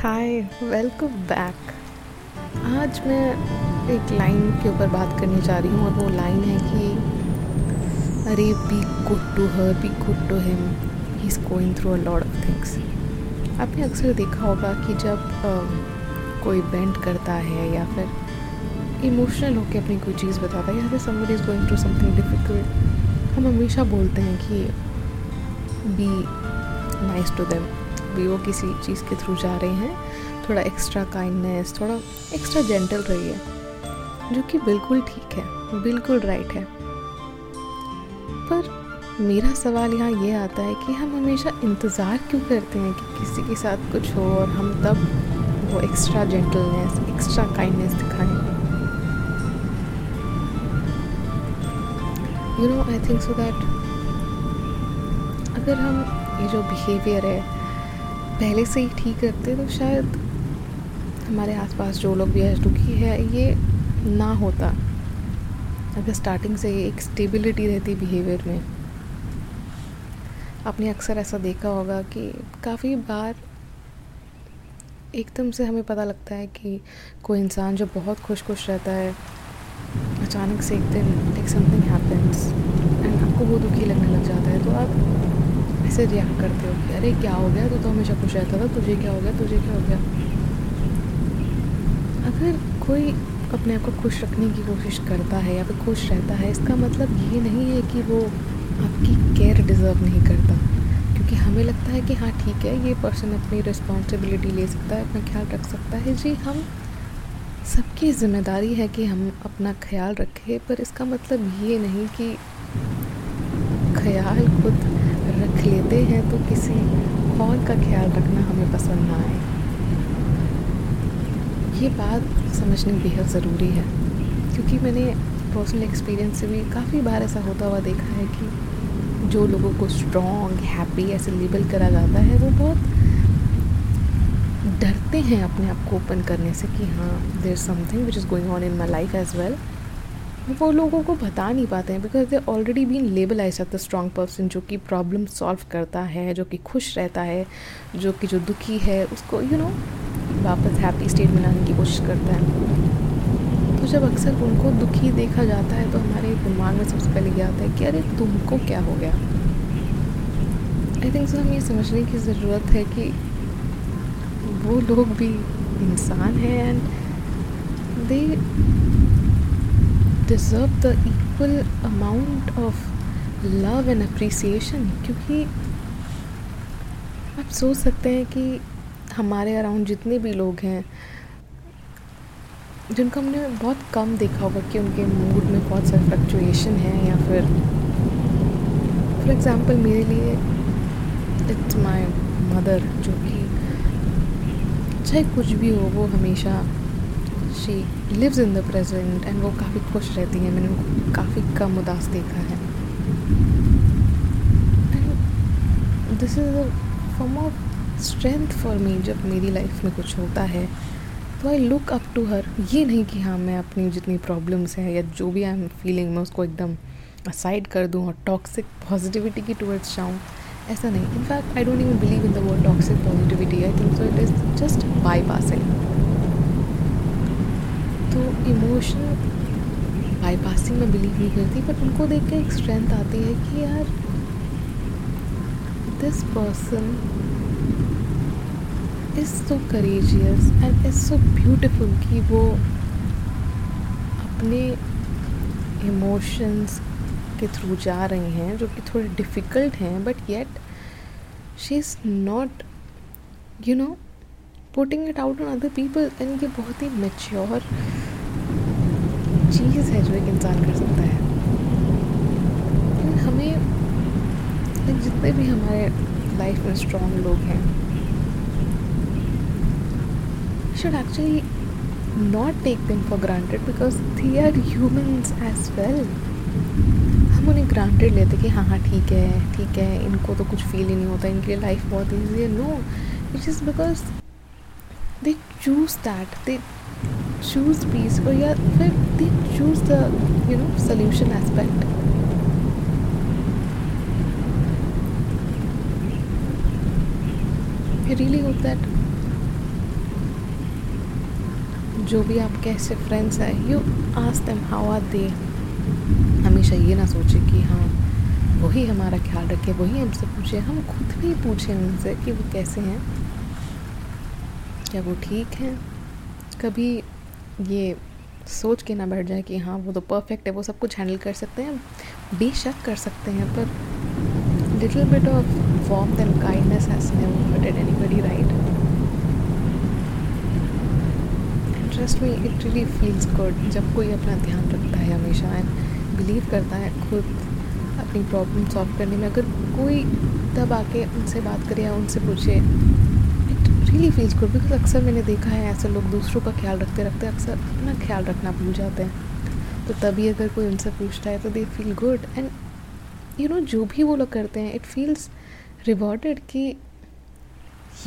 Hi welcome back आज मैं एक लाइन के ऊपर बात करने जा रही हूँ और वो लाइन है कि अरे be good to her be good to him he is going through a lot of things आपने अक्सर देखा होगा कि जब uh, कोई बेंड करता है या फिर इमोशनल होकर अपनी कोई चीज़ बताता है या फिर somebody is going through something difficult हम हमेशा बोलते हैं कि बी नाइस टू देम भी वो किसी चीज़ के थ्रू जा रहे हैं। थोड़ा एक्स्ट्रा काइंडनेस थोड़ा एक्स्ट्रा जेंटल रहिए, जो कि बिल्कुल ठीक है, बिल्कुल राइट है। पर मेरा सवाल यहाँ ये आता है कि हम हमेशा इंतज़ार क्यों करते हैं कि किसी के साथ कुछ हो और हम तब वो एक्स्ट्रा जेंटलनेस एक्स्ट्रा काइंडनेस दिखाएँ? You know I think so that अगर हम ये जो बिहेवियर है पहले से ही ठीक करते तो शायद हमारे आसपास जो लोग भी दुखी है, ये ना होता। अगर स्टार्टिंग से एक स्टेबिलिटी रहती बिहेवियर में। आपने अक्सर ऐसा देखा होगा कि काफ़ी बार एकदम से हमें पता लगता है कि कोई इंसान जो बहुत खुश खुश रहता है, अचानक से एक दिन लाइक समथिंग हैपेंस एंड आपको वो दुखी लगने लग जाता है। तो आप ऐसे रिएक्ट करते हो कि, अरे, क्या हो गया? तो तो हमेशा खुश रहता था, तुझे क्या हो गया? तुझे क्या हो गया? अगर कोई अपने आप को खुश रखने की कोशिश करता है या फिर खुश रहता है, इसका मतलब ये नहीं है कि वो आपकी केयर डिज़र्व नहीं करता। क्योंकि हमें लगता है कि हाँ ठीक है, ये पर्सन अपनी रिस्पॉन्सिबिलिटी ले सकता है, अपना ख्याल रख सकता है। जी, हम सबकी ज़िम्मेदारी है कि हम अपना ख्याल रखें, पर इसका मतलब ये नहीं कि ख्याल खुद रख लेते हैं तो किसी और का ख्याल रखना हमें पसंद ना आए। ये बात समझनी बेहद ज़रूरी है, क्योंकि मैंने पर्सनल एक्सपीरियंस से भी काफ़ी बार ऐसा होता हुआ देखा है कि जो लोगों को स्ट्रॉन्ग हैप्पी ऐसे लेबल करा जाता है, वो बहुत डरते हैं अपने आप को ओपन करने से कि हाँ there something which is going on in my life as well वो लोगों को बता नहीं पाते हैं because they already been labelled I the strong person जो कि प्रॉब्लम सॉल्व करता है जो कि खुश रहता है जो कि जो दुखी है उसको यू you नो know, वापस हैप्पी स्टेट में लाने की कोशिश करता है। तो जब अक्सर उनको दुखी देखा जाता है तो हमारे दिमाग में सबसे पहले ये आता है कि अरे तुमको क्या हो गया? आई थिंक सो हमें ये समझने की ज़रूरत है कि वो लोग भी इंसान हैं and they deserve the equal amount of love and appreciation क्योंकि आप सोच सकते हैं कि हमारे अराउंड जितने भी लोग हैं, जिनको हमने बहुत कम देखा होगा कि उनके मूड में बहुत सारे फ्लक्चुएशन है या फिर फॉर एग्ज़ाम्पल मेरे लिए इट्स माई मदर जो कि चाहे कुछ भी हो, वो हमेशा she lives in the present and वो काफ़ी खुश रहती हैं। मैंने उनको काफ़ी कम उदास देखा है। This is a form of strength for me जब मेरी लाइफ में कुछ होता है तो I look up to her ये नहीं कि हाँ मैं अपनी जितनी प्रॉब्लम्स हैं या जो भी आई एम फीलिंग मैं उसको एकदम असाइड कर दूँ और टॉक्सिक पॉजिटिविटी की टूवर्ड्स जाऊँ। ऐसा नहीं। In fact I don't even believe in the word toxic positivity I think so it is just bypassing तो इमोशनल बाईपासिंग में बिलीव नहीं करती बट उनको देख के एक स्ट्रेंथ आती है कि यार this person is so courageous and is so beautiful कि वो अपने इमोशंस के थ्रू जा रही हैं, जो कि थोड़े डिफ़िकल्ट हैं but yet she is not you know putting it out on other people and ये बहुत ही मेच्योर चीज़ है जो एक इंसान कर सकता है। हमें जितने भी हमारे लाइफ में स्ट्रॉन्ग लोग हैं should actually not take them for granted because they are humans as well हम उन्हें ग्रांटेड लेते कि हाँ हाँ ठीक है ठीक है, इनको तो कुछ फील ही नहीं होता, इनके लिए लाइफ बहुत ईजी है। No it is because they choose that they choose peace और या फिर they choose the you know solution aspect really hope that जो भी आपके ऐसे फ्रेंड्स हैं यू आज देम हाउ आर दे हमेशा ये ना सोचे कि हाँ वही हमारा ख्याल रखे, वही हमसे पूछे, हम खुद भी पूछें उनसे कि वो कैसे हैं। क्या वो ठीक है? कभी ये सोच के ना बैठ जाए कि हाँ वो तो परफेक्ट है, वो सब कुछ हैंडल कर सकते हैं, बेशक कर सकते हैं, पर little bit of warmth and kindness has never hurted anybody right trust me it really feels good जब कोई अपना ध्यान रखता है हमेशा एंड बिलीव करता है खुद अपनी प्रॉब्लम सॉल्व करने में। अगर कोई तब आके उनसे बात करे या उनसे पूछे रियली फील्स गुड बिकॉज़ अक्सर मैंने देखा है, ऐसे लोग दूसरों का ख्याल रखते रखते अक्सर अपना ख्याल रखना भूल जाते हैं। तो तभी अगर कोई उनसे पूछता है तो they feel good and you know जो भी वो लोग करते हैं इट फील्स रिवॉर्डेड कि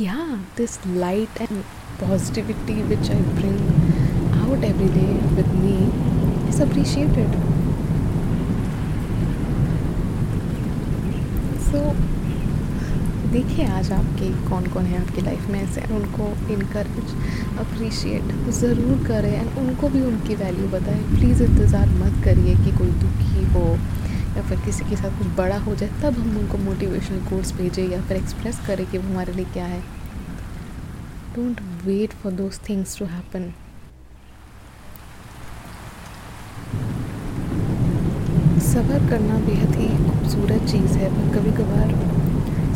या this light and positivity which I bring out every day with me is appreciated so देखिए आज आपके कौन कौन है आपकी लाइफ में ऐसे उनको इनकरेज अप्रिशिएट ज़रूर करें एंड उनको भी उनकी वैल्यू बताएँ। प्लीज़ इंतज़ार मत करिए कि कोई दुखी हो, या फिर किसी के साथ कुछ बड़ा हो जाए, तब हम उनको मोटिवेशनल कोर्स भेजें, या फिर एक्सप्रेस करें कि वो हमारे लिए क्या है। Don't wait for those things to happen suffer करना बेहद ही खूबसूरत चीज़ है, पर कभी कभार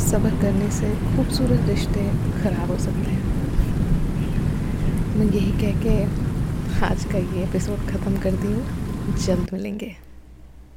सफ़र करने से खूबसूरत रिश्ते ख़राब हो सकते हैं। मैं यही कह के आज का ये एपिसोड ख़त्म कर दी हूँ। जल्द मिलेंगे।